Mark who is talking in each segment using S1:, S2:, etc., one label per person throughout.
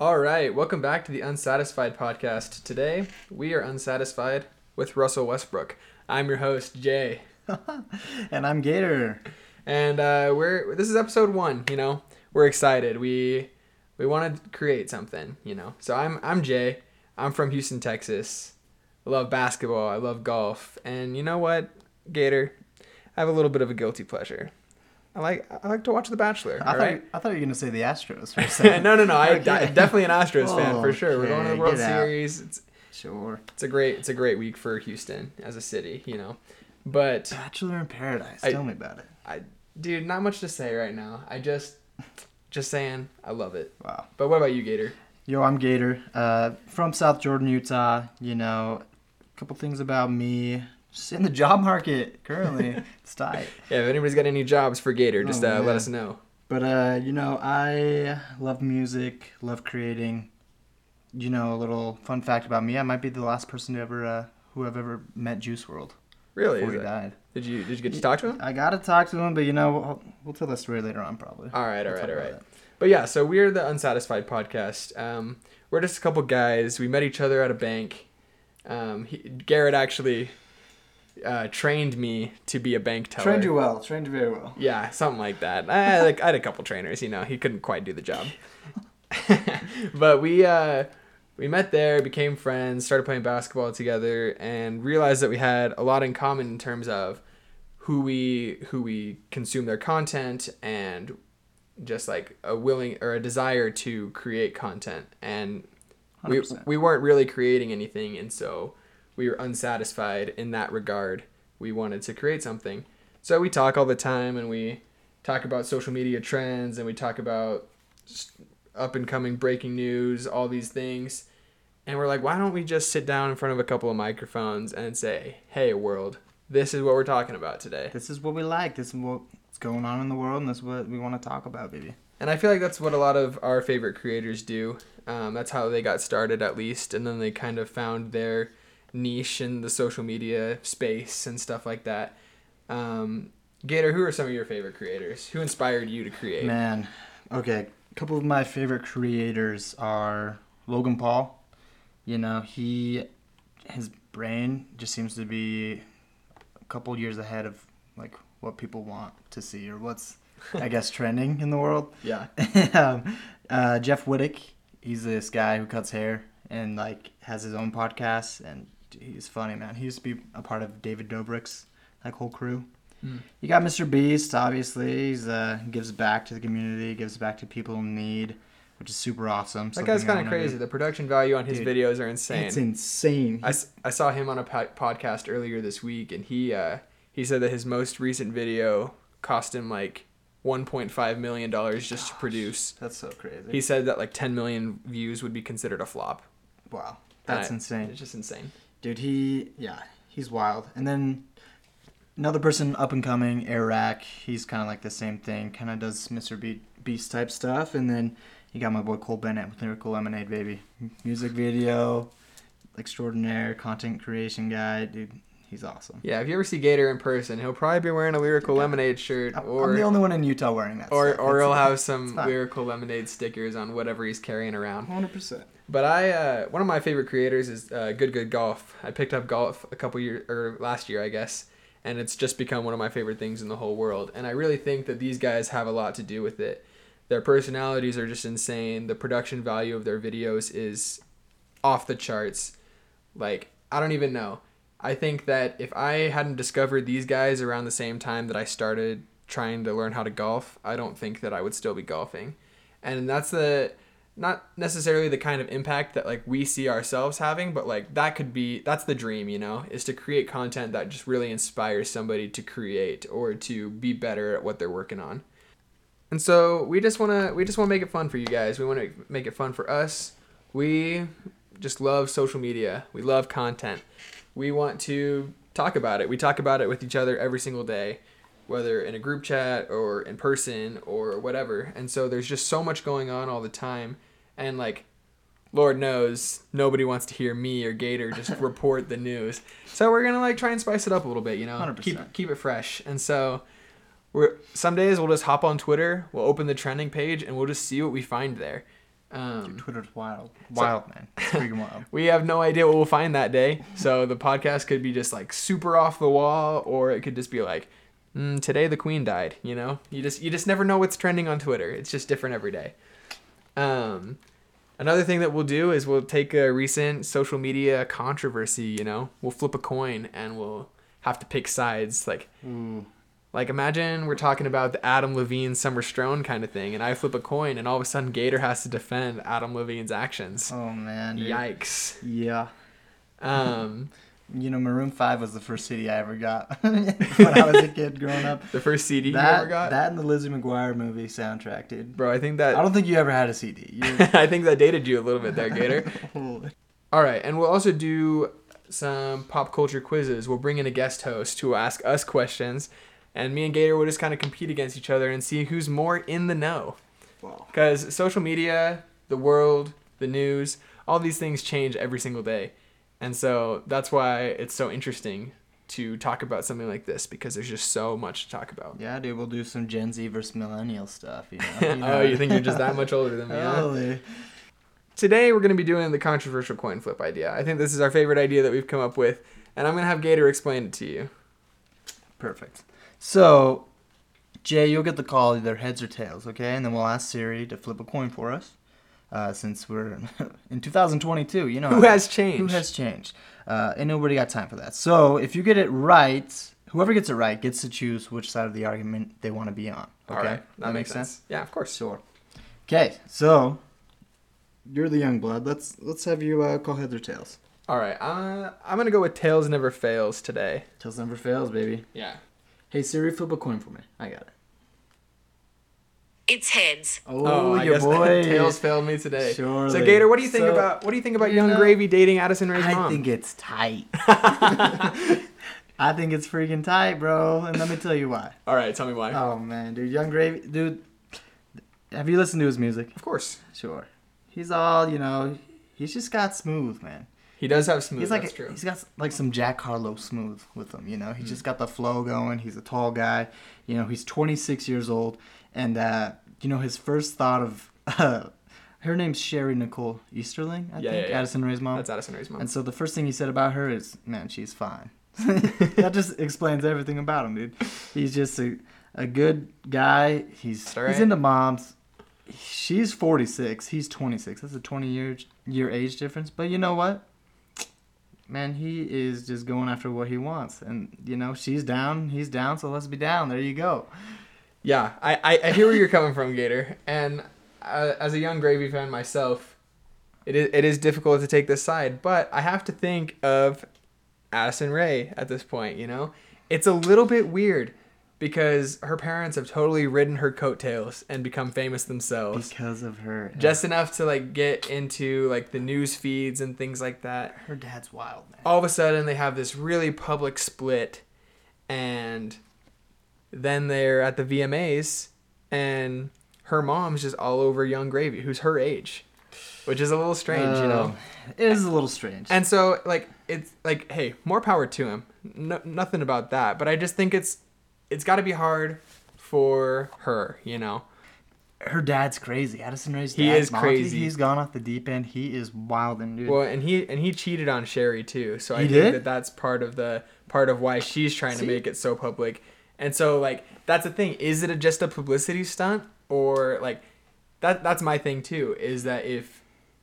S1: All right, welcome back to the Unsatisfied podcast. Today, we are unsatisfied with Russell Westbrook. I'm your host, Jay,
S2: and I'm Gator.
S1: and uh, we're this is episode one. You know, we're excited. We we want to create something. You know, so I'm I'm Jay. I'm from Houston, Texas. I love basketball. I love golf, and you know what, Gator, I have a little bit of a guilty pleasure. I like I like to watch The Bachelor.
S2: I thought,
S1: right.
S2: I thought you were gonna say the Astros for a second.
S1: no, no, no. I,
S2: Okay.
S1: Definitely an Astros fan for sure. We're going to the World. Series. It's
S2: Sure.
S1: it's a great it's a great week for Houston as a city, you know. But
S2: Bachelor in Paradise.
S1: I-
S2: Tell me about it.
S1: I dude, not much to say right now. I just just saying I love it.
S2: Wow.
S1: But what about you, Gator?
S2: Yo, I'm Gator. Uh, from South Jordan, Utah. You know, a couple things about me. Just in the job market currently. it's tight.
S1: Yeah, if anybody's got any jobs for Gator, just
S2: Oh,
S1: uh, let us know.
S2: But uh, you know, I love music, love creating. You know, a little fun fact about me: I might be the last person to ever, uh, who have ever met Juice WRLD
S1: Really?
S2: before he died.
S1: did you did you get to talk to him?
S2: I gotta talk to him, but you know, we'll, we'll tell that story later on, probably.
S1: All right, all
S2: We'll
S1: right,
S2: talk
S1: all
S2: about
S1: right.
S2: that.
S1: But yeah, so we're the Unsatisfied podcast. Um, we're just a couple guys. We met each other at a bank. Um, he, Garrett actually uh, trained me to be a bank teller.
S2: Trained you well. Trained you very well.
S1: Yeah, something like that. I had, like, I had a couple trainers. You know, he couldn't quite do the job. but we uh, we met there, became friends, started playing basketball together, and realized that we had a lot in common in terms of who we who we consume their content and just like a willing or a desire to create content and we,
S2: 100%.
S1: we weren't really creating anything and so we were unsatisfied in that regard we wanted to create something so we talk all the time and we talk about social media trends and we talk about up and coming breaking news all these things and we're like why don't we just sit down in front of a couple of microphones and say hey world this is what we're talking about today
S2: This is what we like. This is what's going on in the world, and this is what we want to talk about, baby.
S1: And I feel like that's what a lot of our favorite creators do. Um, that's how they got started, at least. And then they kind of found their niche in the social media space and stuff like that. Um, Gator, who are some of your favorite creators? Who inspired you to create?
S2: Man, okay. A couple of my favorite creators are Logan Paul. You know, he, his brain just seems to be a couple years ahead of like what people want to see or what's, I guess, trending in the world.
S1: Yeah.
S2: um, uh, Jeff Wittek, he's this guy who cuts hair and like has his own podcast, and he's funny, man. He used to be a part of David Dobrik's like whole crew.
S1: Mm.
S2: You got Mr. Beast, obviously. He's uh, gives back to the community, gives back to people in need, which is super awesome.
S1: That guy's kind of crazy.
S2: do.
S1: The production value on his
S2: Dude,
S1: videos are insane.
S2: It's insane.
S1: I saw him on a po- podcast earlier this week, and he uh, he said that his most recent video cost him like 1.5 million dollars just to produce.
S2: That's so crazy.
S1: He said that like 10 million views would be considered a flop.
S2: wow, that's
S1: I-
S2: insane.
S1: It's just insane.
S2: Dude, he yeah, he's wild. And then another person up and coming, Airrack. He's kind of like the same thing. Kind of does Mr. Be- Beast type stuff. And then you got my boy Cole Bennett with Lyrical Lemonade, baby. Music video, extraordinaire content creation guy, dude. He's awesome.
S1: Yeah, if you ever see Gator in person, he'll probably be wearing a Lyrical
S2: Yeah.
S1: Lemonade shirt,
S2: I'm,
S1: or
S2: I'm the only one in Utah wearing that.
S1: or
S2: stuff.
S1: or
S2: It's-
S1: he'll have some. Lyrical Lemonade stickers on whatever he's carrying around.
S2: 100%.
S1: But I, uh, one of my favorite creators is uh, Good Good Golf. I picked up golf a couple years or last year, I guess, and it's just become one of my favorite things in the whole world. And I really think that these guys have a lot to do with it. Their personalities are just insane. The production value of their videos is off the charts. Like I don't even know. I think that if I hadn't discovered these guys around the same time that I started trying to learn how to golf, I don't think that I would still be golfing. And that's the not necessarily the kind of impact that like we see ourselves having, but like that could be that's the dream, you know, is to create content that just really inspires somebody to create or to be better at what they're working on. And so we just want to we just want to make it fun for you guys. We want to make it fun for us. We just love social media. We love content. We want to talk about it. We talk about it with each other every single day, whether in a group chat or in person or whatever. And so there's just so much going on all the time. And like Lord knows nobody wants to hear me or Gator just report the news. So we're gonna like try and spice it up a little bit, you know,
S2: 100%.
S1: keep keep it fresh. And so we're some days we'll just hop on Twitter, we'll open the trending page, and we'll just see what we find there. Um,
S2: Dude, Twitter's wild. Wild, man. It's freaking wild.
S1: we have no idea what we'll find that day. So the podcast could be just like super off the wall, or it could just be like, mm, today the queen died. You know, you just you just never know what's trending on Twitter. It's just different every day. Um, another thing that we'll do is we'll take a recent social media controversy. You know, we'll flip a coin and we'll have to pick sides. Like
S2: Ooh.
S1: Like imagine we're talking about the Adam Levine Sumner Stroh kind of thing, and I flip a coin, and all of a sudden Gator has to defend Adam Levine's actions.
S2: Oh, man. dude.
S1: Yikes.
S2: Yeah.
S1: Um,
S2: You know, Maroon 5 was the first CD I ever got when I was a kid growing up.
S1: the first CD you
S2: That,
S1: ever got,
S2: that and the Lizzie McGuire movie soundtrack, dude.
S1: bro. I think that
S2: I don't think you ever had a CD.
S1: I think that dated you a little bit there, Gator. All right, and we'll also do some pop culture quizzes. We'll bring in a guest host who will ask us questions, and me and Gator will just kind of compete against each other and see who's more in the know.
S2: Wow.
S1: Because social media, the world, the news, all these things change every single day. And so that's why it's so interesting to talk about something like this because there's just so much to talk about.
S2: Yeah, dude, we'll do some Gen Z versus millennial stuff. You know?
S1: oh, you think you're just that much older than me? huh?
S2: Holy.
S1: Today we're going to be doing the controversial coin flip idea. I think this is our favorite idea that we've come up with, and I'm going to have Gator explain it to you.
S2: Perfect. So, Jay, you'll get the call either heads or tails, okay? And then we'll ask Siri to flip a coin for us. Uh, since we're in 2022, you know
S1: Who has changed?
S2: who has changed, uh, and nobody got time for that. So if you get it right, whoever gets it right gets to choose which side of the argument they want to be on. Okay,
S1: right, that, makes sense. Yeah, of course.
S2: Sure. Okay, so you're the young blood. Let's let's have you uh, call heads or tails.
S1: All right, uh, I'm going to go with tails never fails today.
S2: Tails never fails, baby.
S1: Yeah.
S2: Hey Siri, flip a coin for me. I got it.
S3: It's heads.
S2: Oh, oh
S1: I
S2: your
S1: guess
S2: boy.
S1: tails failed me today. So Gator, what do you think
S2: So,
S1: about what do you think about
S2: you
S1: Yung
S2: know,
S1: Gravy dating Addison Rae's
S2: I
S1: mom?
S2: think it's tight. I think it's freaking tight, bro. And let me tell you why.
S1: All right, tell me why.
S2: Oh man, dude, Yung Gravy, dude. Have you listened to his music?
S1: of course,
S2: Sure. He's all, you know, he's just got smooth, man.
S1: He does have smooth.
S2: He's like
S1: that's true.
S2: he's got like some Jack Harlow smooth with him, you know.
S1: Mm.
S2: Just got the flow going. He's a tall guy, you know. He's 26 years old, and uh, you know his first thought of uh, her name's Sheri Nicole Easterling, I
S1: Yeah,
S2: think,
S1: yeah, yeah.
S2: Addison Rae's mom.
S1: That's Addison Rae's mom.
S2: And so the first thing he said about her is, "Man, she's fine." that just explains everything about him, dude. He's just a, a good guy. He's
S1: right.
S2: he's into moms. She's 46. He's 26. That's a 20 year year age difference. But you know what? Man, he is just going after what he wants, and you know she's down. He's down. So let's be down. There you go.
S1: Yeah, I, I, I hear where you're coming from, Gator. And uh, as a young Gravy fan myself, it is, it is difficult to take this side, but I have to think of Addison Rae at this point, you know? It's a little bit weird because her parents have totally ridden her coattails and become famous themselves.
S2: Because of her.
S1: Just enough to like get into like the news feeds and things like that.
S2: her dad's wild, man.
S1: all of a sudden they have this really public split and then they're at the VMAs and her mom's just all over Yung Gravy, who's her age, which is a little strange, you know.
S2: Oh, It is a little strange.
S1: And so like it's like hey, more power to him. No, nothing about that, but I just think it's it's got to be hard for her, you know.
S2: her dad's crazy. Addison Rae's
S1: He is
S2: Monty,
S1: crazy.
S2: He's gone off the deep end. He is wild and dude.
S1: Well, and he and he cheated on Sheri too. So I
S2: He
S1: think
S2: did?
S1: that that's part of the part of why she's trying
S2: See?
S1: to make it so public. And so like that's the thing. Is it a, just a publicity stunt or like that that's my thing too is that if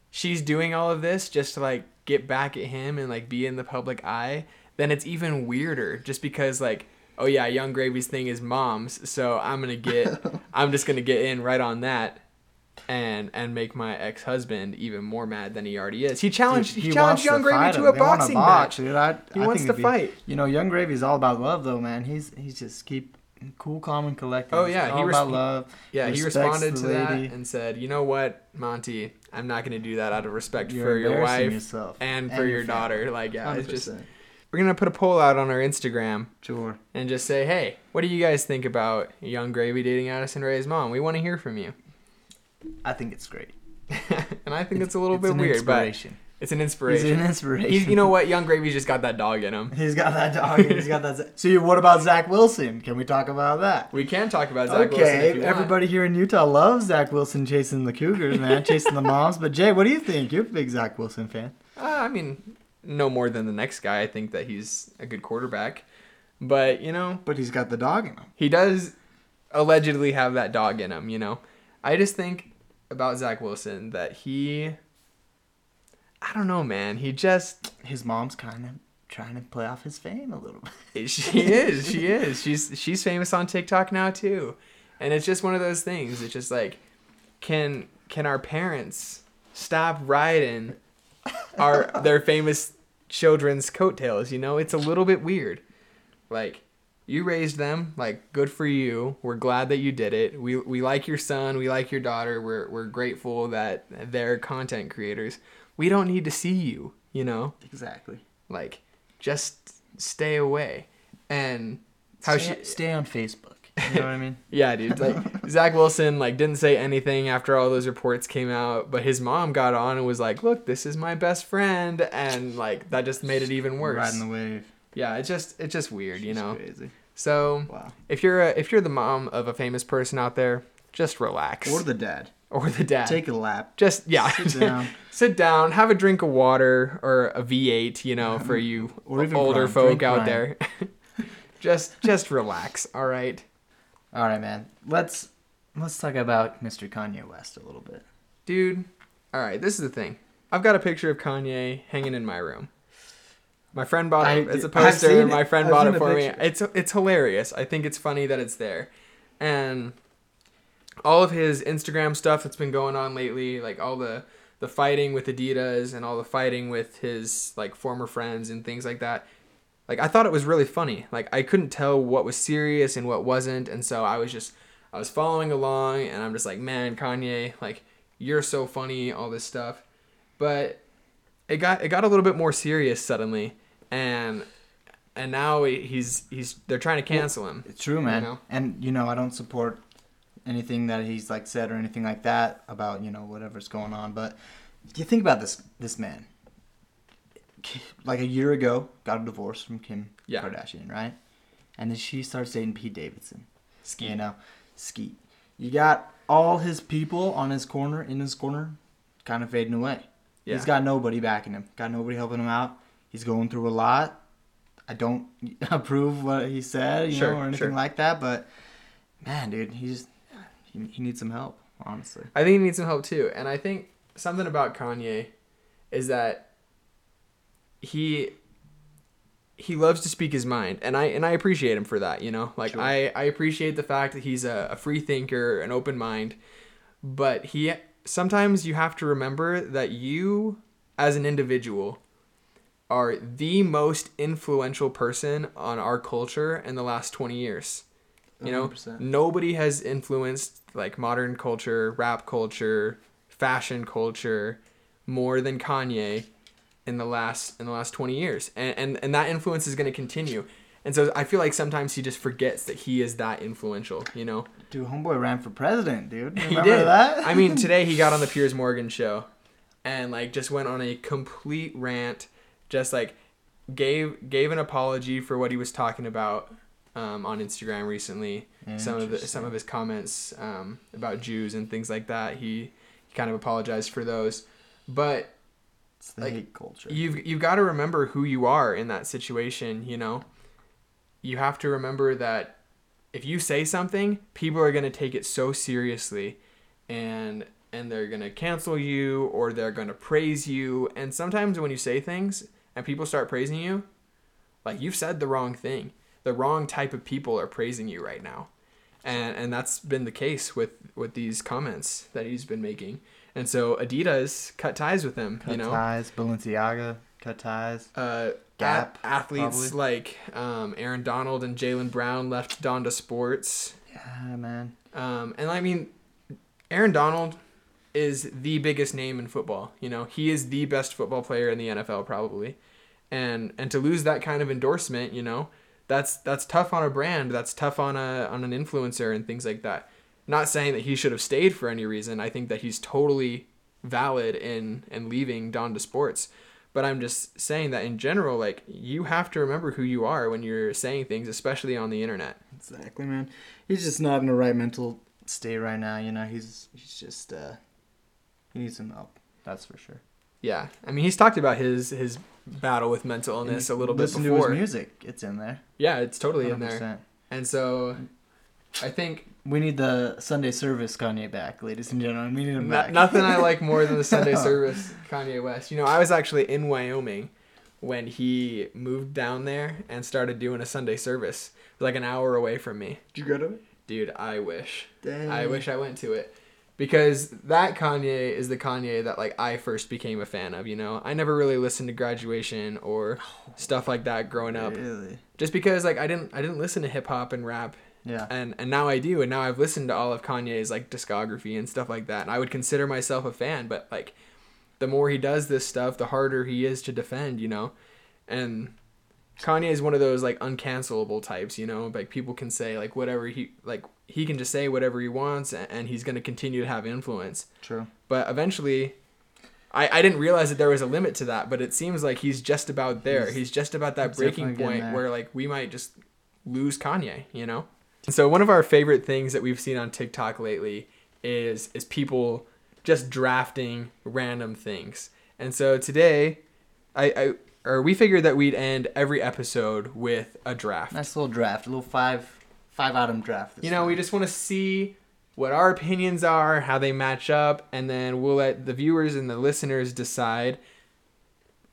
S1: she's doing all of this just to like get back at him and like be in the public eye, then it's even weirder just because like oh yeah, Yung Gravy's thing is moms, so I'm going to get I'm just going to get in right on that and and make my ex husband even more mad than he already is. He challenged
S2: Dude,
S1: he,
S2: wants
S1: challenged Yung
S2: to
S1: Gravy
S2: fight
S1: to a
S2: They
S1: boxing
S2: box,
S1: match.
S2: Dude. I,
S1: He
S2: I
S1: wants to
S2: be-
S1: fight.
S2: You know, Yung Gravy's all about love, though, man. He's he's just keep cool, calm, and collected.
S1: Oh,
S2: He's
S1: yeah, he
S2: all about
S1: resp-
S2: love.
S1: Yeah, he responded to
S2: lady.
S1: that and said, "You know what, Monty, I'm not going to do that out of respect
S2: You're
S1: for your wife
S2: yourself
S1: and
S2: and
S1: for
S2: your
S1: your daughter." Like, yeah, it's just
S2: 100%.
S1: We're going to put a poll out on our Instagram
S2: Sure.
S1: and just say, "Hey, what do you guys think about Yung Gravy dating Addison Rae's mom? We want to hear from you."
S2: I think it's great.
S1: and I think it's, a little
S2: It's
S1: bit weird, but. It's an
S2: He's
S1: inspiration.
S2: an inspiration.
S1: He's, you know what? Yung Gravy's just got that dog in him.
S2: He's got that dog. He's got that. So, you- what about Zach Wilson? Can we talk about that?
S1: We can talk about Zach Wilson
S2: okay,
S1: you want.
S2: everybody here in Utah loves Zach Wilson chasing the Cougars, man, chasing the moms. But Jay, what do you think? You're a big Zach Wilson fan.
S1: Uh, I mean, no more than the next guy. I think that he's a good quarterback, but you know,
S2: But he's got the dog in him.
S1: he does allegedly have that dog in him. You know, I just think about Zach Wilson that he, I don't know, man. He just
S2: His mom's kind of trying to play off his fame a little bit.
S1: she is she is she's she's famous on TikTok now too, and it's just one of those things. It's just like, can can our parents stop riding our their famous children's coattails? You know, it's a little bit weird. Like, you raised them. Like, good for you. We're glad that you did it. We we like your son. We like your daughter. We're we're grateful that they're content creators. We don't need to see you. You know,
S2: Exactly.
S1: like just stay away. And how
S2: stay,
S1: she
S2: stay on Facebook. You know what I mean?
S1: yeah, dude. Like Zach Wilson, like didn't say anything after all those reports came out, but his mom got on and was like, "Look, this is my best friend," and like that just made it even worse.
S2: Riding the wave.
S1: yeah, it's just it's just weird, you know.
S2: crazy.
S1: So
S2: Wow.
S1: if you're a, if you're the mom of a famous person out there, just relax.
S2: Or the dad.
S1: or the dad.
S2: Take a lap.
S1: just yeah,
S2: Sit down.
S1: sit down, have a drink of water or a V8, you know, for you older folk
S2: Drink
S1: out there. just just relax, all right?
S2: All right, man. Let's let's talk about Mr. Kanye West a little bit.
S1: Dude, all right, this is the thing. I've got a picture of Kanye hanging in my room. My friend bought it. as a poster. My friend bought it for me. It's it's hilarious. I think it's funny that it's there. And all of his Instagram stuff that's been going on lately, like all the the fighting with Adidas and all the fighting with his like former friends and things like that. Like I thought it was really funny. Like I couldn't tell what was serious and what wasn't, and so I was just I was following along and I'm just like, "Man, Kanye, like you're so funny, all this stuff." But it got it got a little bit more serious suddenly, and and now he's he's they're trying to cancel him.
S2: It's true, man.
S1: know?
S2: And you know, I don't support anything that he's like said or anything like that about you know whatever's going on. But you think about this this man. Like a year ago, got a divorce from Kim
S1: Yeah.
S2: Kardashian, right? And then she starts dating Pete Davidson.
S1: Skeet.
S2: You know, Skeet. You got all his people on his corner, in his corner, kind of fading away.
S1: Yeah.
S2: He's got nobody backing him. Got nobody helping him out. He's going through a lot. I don't approve what he said, you
S1: Sure,
S2: know, or anything
S1: sure.
S2: like that. But man, dude, he's he, he needs some help, honestly.
S1: I think he needs some help too. And I think something about Kanye is that he he loves to speak his mind and I and I appreciate him for that, you know? Like
S2: Sure.
S1: I I appreciate the fact that he's a, a free thinker, an open mind, but he sometimes you have to remember that you as an individual are the most influential person on our culture in the last 20 years. You know,
S2: 100%.
S1: nobody has influenced like modern culture, rap culture, fashion culture more than Kanye in the last in the last 20 years. And and, and that influence is going to continue. And so I feel like sometimes he just forgets that he is that influential, you know.
S2: Dude, homeboy ran for president, dude.
S1: He did.
S2: that?
S1: I mean, today he got on the Piers Morgan show and like just went on a complete rant, just like gave gave an apology for what he was talking about um, on Instagram recently. Some of the, some of his comments um, about Jews and things like that. He he kind of apologized for those, but
S2: it's the
S1: like,
S2: hate culture.
S1: you've you've got to remember who you are in that situation you know? You have to remember that if you say something people are going to take it so seriously and and they're going to cancel you or they're going to praise you. And sometimes when you say things and people start praising you like you've said the wrong thing. The wrong type of people are praising you right now. And and that's been the case with with these comments that he's been making and so adidas cut ties with him
S2: cut
S1: you know
S2: ties. Balenciaga cut ties.
S1: uh,
S2: Gap,
S1: a- athletes
S2: probably.
S1: like um, Aaron Donald and Jaylen Brown left Donda Sports.
S2: Yeah, man.
S1: Um, and I mean, Aaron Donald is the biggest name in football. You know, he is the best football player in the NFL probably. And and to lose that kind of endorsement, you know, that's that's tough on a brand. That's tough on a on an influencer and things like that. Not saying that he should have stayed for any reason. I think that he's totally valid in in leaving Donda Sports. But I'm just saying that in general, like you have to remember who you are when you're saying things, especially on the internet.
S2: Exactly, man. He's just not in the right mental state right now. You know, he's he's just uh, he needs some help. That's for sure.
S1: Yeah, I mean, he's talked about his his battle with mental illness a little bit
S2: Listen
S1: before.
S2: to his music. It's in there.
S1: Yeah, it's totally in there.
S2: 100%.
S1: And so, I think
S2: We need the Sunday service Kanye back, ladies and gentlemen. We need him
S1: No-
S2: back.
S1: nothing I like more than the Sunday service Kanye West. You know, I was actually in Wyoming when he moved down there and started doing a Sunday service, like an hour away from me.
S2: Did you go to it?
S1: Dude, I wish.
S2: Dang.
S1: I wish I went to it. Because that Kanye is the Kanye that like I first became a fan of, you know. I never really listened to graduation or oh, stuff like that growing up.
S2: Really?
S1: Just because like I didn't I didn't listen to hip hop and rap
S2: Yeah.
S1: and and now I do, and now I've listened to all of Kanye's like discography and stuff like that. And I would consider myself a fan, but like the more he does this stuff, the harder he is to defend, you know. And Kanye is one of those like uncancelable types, you know. Like people can say like whatever he like he can just say whatever he wants, a- and he's gonna continue to have influence.
S2: True.
S1: But eventually. I, I didn't realize that there was a limit to that, but it seems like he's just about there.
S2: He's-
S1: He's, just about that breaking point where like we might just lose Kanye, you know? And so one of our favorite things that we've seen on TikTok lately is is people just drafting random things. And so today, I, I or we figured that we'd end every episode with a draft.
S2: Nice little draft. A little five five item draft.
S1: You know, we just want to see what our opinions are, how they match up, and then we'll let the viewers and the listeners decide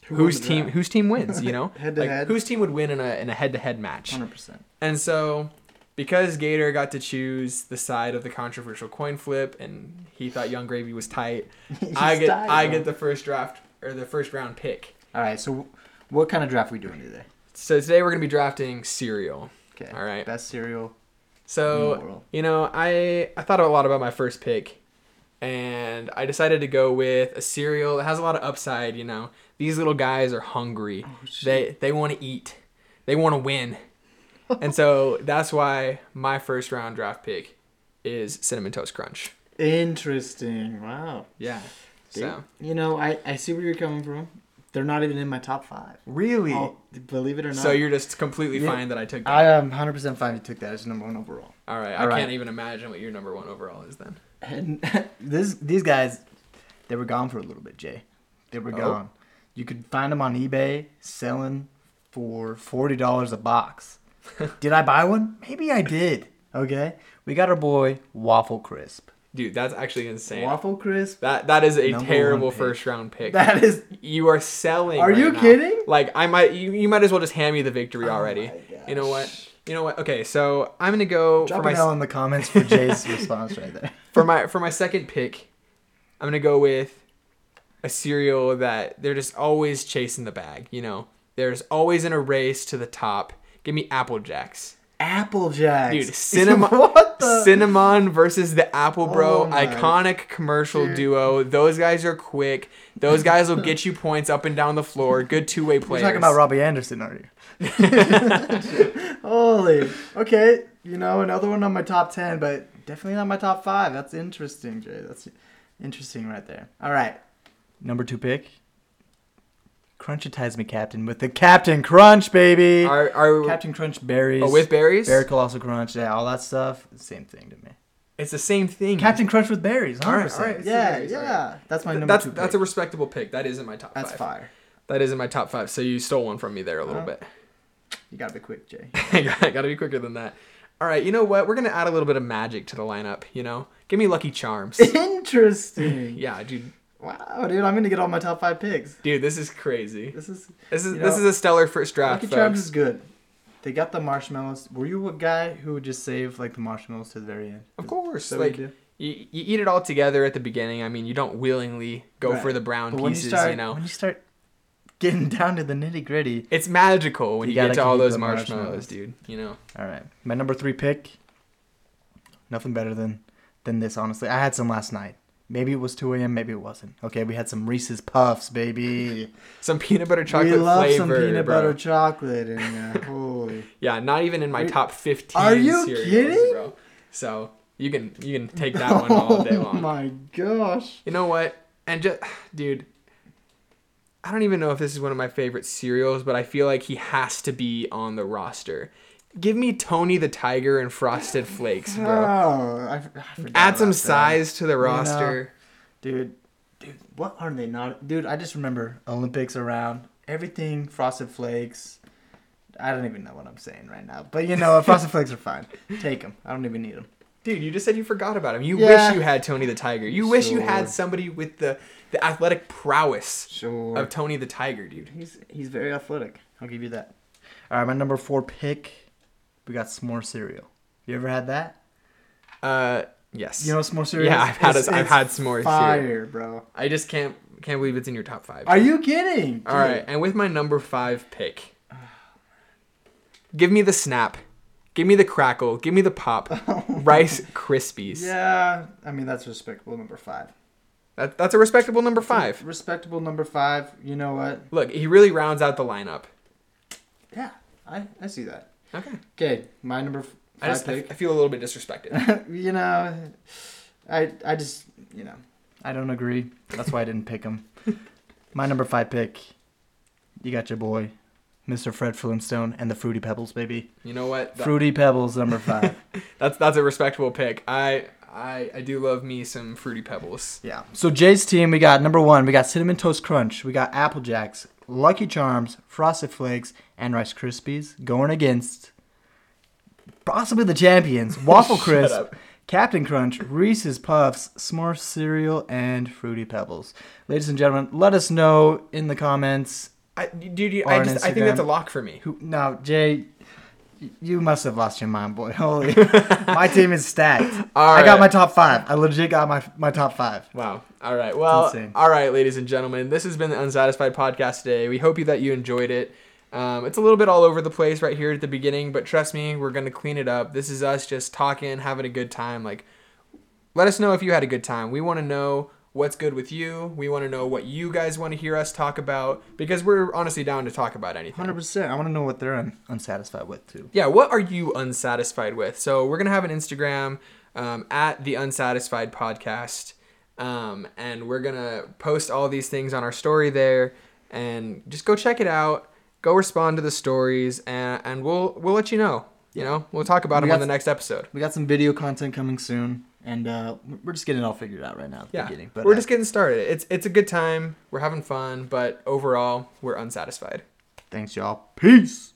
S2: Who
S1: whose team whose team wins. You know,
S2: Head to
S1: like
S2: head?
S1: whose team would win in a in a head to head match.
S2: 100%.
S1: And so, because Gator got to choose the side of the controversial coin flip, and he thought Yung Gravy was tight, I get
S2: tight,
S1: I get the first draft or the first round pick.
S2: All right, so what kind of draft we doing today?
S1: So today we're gonna be drafting cereal.
S2: Okay.
S1: All right.
S2: Best cereal in the
S1: So you know, I I thought a lot about my first pick, and I decided to go with a cereal that has a lot of upside. You know, these little guys are hungry.
S2: Oh,
S1: they they want to eat. They want to win. And so that's why my first round draft pick is cinnamon toast crunch.
S2: Interesting. Wow.
S1: Yeah. So
S2: You know, I, I see where you're coming from. They're not even in my top five.
S1: really,
S2: Oh, believe it or not.
S1: so you're just completely
S2: Yeah.
S1: fine that I took that.
S2: I am 100% fine you took that as number one overall.
S1: All right, I
S2: All right.
S1: can't even imagine what your number one overall is then.
S2: And this these guys, they were gone for a little bit, Jay. They were
S1: Oh.
S2: gone. You could find them on eBay selling for forty dollars a box. Did I buy one? Maybe I did. Okay, we got our boy Waffle Crisp.
S1: Dude, that's actually insane.
S2: Waffle Crisp.
S1: That that is a
S2: Number
S1: terrible first round pick.
S2: That is.
S1: you are selling.
S2: Are
S1: right
S2: you
S1: now.
S2: kidding?
S1: Like I might, you, you might as well just hand me the victory
S2: Oh
S1: already.
S2: my
S1: You know what? You know what? Okay, so I'm gonna go
S2: Drop
S1: for
S2: an
S1: my
S2: L in the comments for Jay's response right there.
S1: for my for my second pick. I'm gonna go with a cereal that they're just always chasing the bag. You know, there's always in a race to the top. Give me Apple Jacks.
S2: Apple Jacks.
S1: Dude, cinnamon,
S2: what the?
S1: cinnamon versus the Apple Bro,
S2: Oh
S1: iconic commercial
S2: Dude.
S1: duo. Those guys are quick. Those guys will get you points up and down the floor. Good two way
S2: You're talking about Robbie Anderson, are you? Holy. Okay, you know, another one on my top 10, but definitely not my top 5. That's interesting, Jay. That's interesting right there. All right. Number 2 pick. Crunchitize me, Captain, with the Captain Crunch, baby.
S1: Are are
S2: Captain Crunch berries.
S1: oh, with berries?
S2: Berry Colossal Crunch, yeah, all that stuff. Same thing to me.
S1: It's the same thing.
S2: Captain Crunch with berries, 100%.
S1: All right, all right,
S2: yeah,
S1: berries, all
S2: yeah. That's my number
S1: that's
S2: 2
S1: that's a respectable pick. That is in my top
S2: That's
S1: five.
S2: fire.
S1: That is in my top five. So you stole one from me there a little
S2: Uh,
S1: bit.
S2: You gotta be quick, Jay.
S1: I gotta be quicker than that. All right, you know what? We're gonna add a little bit of magic to the lineup. You know, give me Lucky Charms.
S2: Interesting.
S1: yeah, dude.
S2: Wow, dude, I'm gonna get all my top five picks.
S1: Dude, this is crazy.
S2: This is
S1: This is
S2: You
S1: this is a stellar first draft,
S2: Lucky Charms is good. They got the marshmallows. Were you a guy who would just save like the marshmallows to the very end?
S1: Of course,
S2: So
S1: like
S2: you
S1: you, you eat it all together at the beginning. I mean, you don't willingly go
S2: Right.
S1: for the brown
S2: But when
S1: pieces.
S2: you start,
S1: you know,
S2: when you start getting down to the nitty gritty.
S1: it's magical when
S2: You
S1: get
S2: gotta
S1: all those marshmallows,
S2: marshmallows.
S1: dude. You know.
S2: All right, my number three pick. Nothing better than than this, honestly. I had some last night. Maybe it was 2 a.m. Maybe it wasn't. Okay, we had some Reese's Puffs, baby.
S1: Some peanut butter chocolate
S2: we love
S1: flavor,
S2: some peanut
S1: bro.
S2: butter chocolate in there. Holy.
S1: Yeah, not even in my top fifteen.
S2: are you
S1: cereals,
S2: kidding?
S1: bro? So you can you can take that one all day
S2: Oh
S1: long.
S2: my gosh.
S1: You know what? and just dude, I don't even know if this is one of my favorite cereals, but I feel like he has to be on the roster. Give me Tony the Tiger and Frosted Flakes, bro.
S2: Oh, I, I forgot
S1: Add some
S2: that.
S1: size to the
S2: know,
S1: roster.
S2: dude. Dude, what are they not? Dude, I just remember Olympics around everything Frosted Flakes. I don't even know what I'm saying right now, but you know, Frosted Flakes are fine. Take them. I don't even need them.
S1: Dude, you just said you forgot about him. You
S2: Yeah.
S1: wish you had Tony the Tiger. You wish you had somebody with the, the athletic prowess
S2: Sure.
S1: of Tony the Tiger, dude.
S2: He's he's very athletic. I'll give you that. All right, my number four pick. We got s'more cereal. You ever had that?
S1: Uh, yes.
S2: You know s'more cereal?
S1: Yeah, I've had
S2: It's-
S1: a, I've had s'more cereal.
S2: Fire, bro.
S1: I just can't can't believe it's in your top five.
S2: Are you kidding?
S1: All right, and with my number five pick, give me the snap, give me the crackle, give me the pop, Rice Krispies.
S2: Yeah, I mean that's respectable number five.
S1: That, that's a respectable number five.
S2: Respectable number five. You know what?
S1: Look, he really rounds out the lineup.
S2: Yeah, I, I see that.
S1: Okay.
S2: Okay, my number f-
S1: I
S2: five
S1: just I,
S2: pick.
S1: I feel a little bit disrespected.
S2: you know, I I just you know I don't agree. That's why I didn't pick him. My number five pick. You got your boy, Mr. Fred Flintstone, and the Fruity Pebbles, baby.
S1: You know what? That-
S2: Fruity Pebbles, number five.
S1: that's that's a respectable pick. I I I do love me some fruity pebbles.
S2: yeah. So Jay's team, we got number one. We got Cinnamon Toast Crunch. We got Apple Jacks, Lucky Charms, Frosted Flakes, and Rice Krispies going against possibly the champions: Waffle Crisp.
S1: up.
S2: Captain Crunch, Reese's Puffs, S'more cereal, and Fruity Pebbles. Ladies and gentlemen, let us know in the comments.
S1: I, dude, you, I just I think that's a lock for me.
S2: Who now, Jay? You must have lost your mind, boy. Holy, my team is stacked.
S1: All
S2: I got my top five. I legit got my my top five.
S1: Wow. All right. Well, all right, ladies and gentlemen. This has been the Unsatisfied Podcast today. We hope you that you enjoyed it. Um, it's a little bit all over the place right here at the beginning, but trust me, we're going to clean it up. This is us just talking, having a good time. Like, let us know if you had a good time. We want to know what's good with you. We want to know what you guys want to hear us talk about because we're honestly down to talk about anything.
S2: Hundred percent. I want to know what they're un- unsatisfied with too.
S1: Yeah, what are you unsatisfied with? So we're gonna have an Instagram um, at the Unsatisfied Podcast, um, and we're gonna post all these things on our story there, and just go check it out. Go respond to the stories, and, and we'll we'll let you know. You know, we'll talk about
S2: We
S1: them on the next episode.
S2: We got some video content coming soon, and uh, we're just getting it all figured out right now at the
S1: Yeah,
S2: beginning. But
S1: we're
S2: uh,
S1: just getting started. It's it's a good time. We're having fun, but overall, we're unsatisfied.
S2: thanks, y'all. Peace.